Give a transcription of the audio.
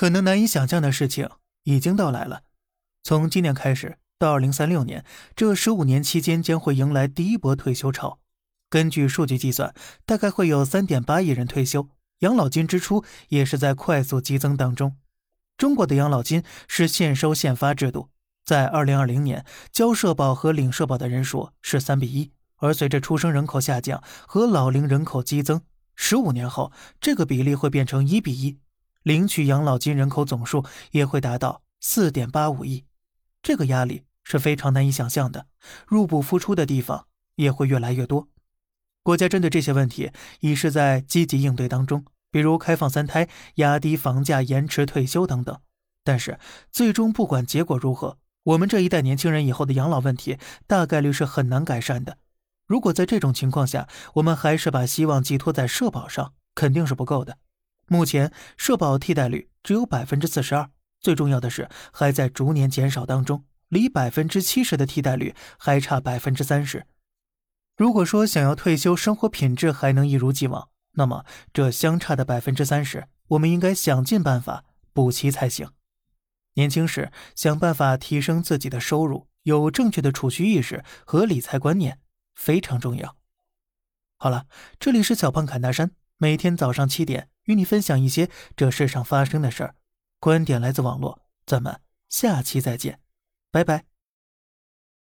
可能难以想象的事情已经到来了。从今年开始到二零三六年，这十五年期间将会迎来第一波退休潮。根据数据计算，大概会有三点八亿人退休，养老金支出也是在快速激增当中。中国的养老金是现收现发制度，在二零二零年，交社保和领社保的人数是三比一，而随着出生人口下降和老龄人口激增，十五年后这个比例会变成一比一，领取养老金人口总数也会达到四点八五亿，这个压力是非常难以想象的，入不敷出的地方也会越来越多。国家针对这些问题已是在积极应对当中。比如开放三胎、压低房价、延迟退休等等，但是最终不管结果如何，我们这一代年轻人以后的养老问题大概率是很难改善的。如果在这种情况下，我们还是把希望寄托在社保上，肯定是不够的。目前社保替代率只有百分之四十二，最重要的是还在逐年减少当中，离百分之七十的替代率还差百分之三十。如果说想要退休，生活品质还能一如既往。那么，这相差的百分之三十，我们应该想尽办法补齐才行。年轻时想办法提升自己的收入，有正确的储蓄意识和理财观念非常重要。好了，这里是小胖侃大山，每天早上七点与你分享一些这世上发生的事儿，观点来自网络，咱们下期再见，拜拜。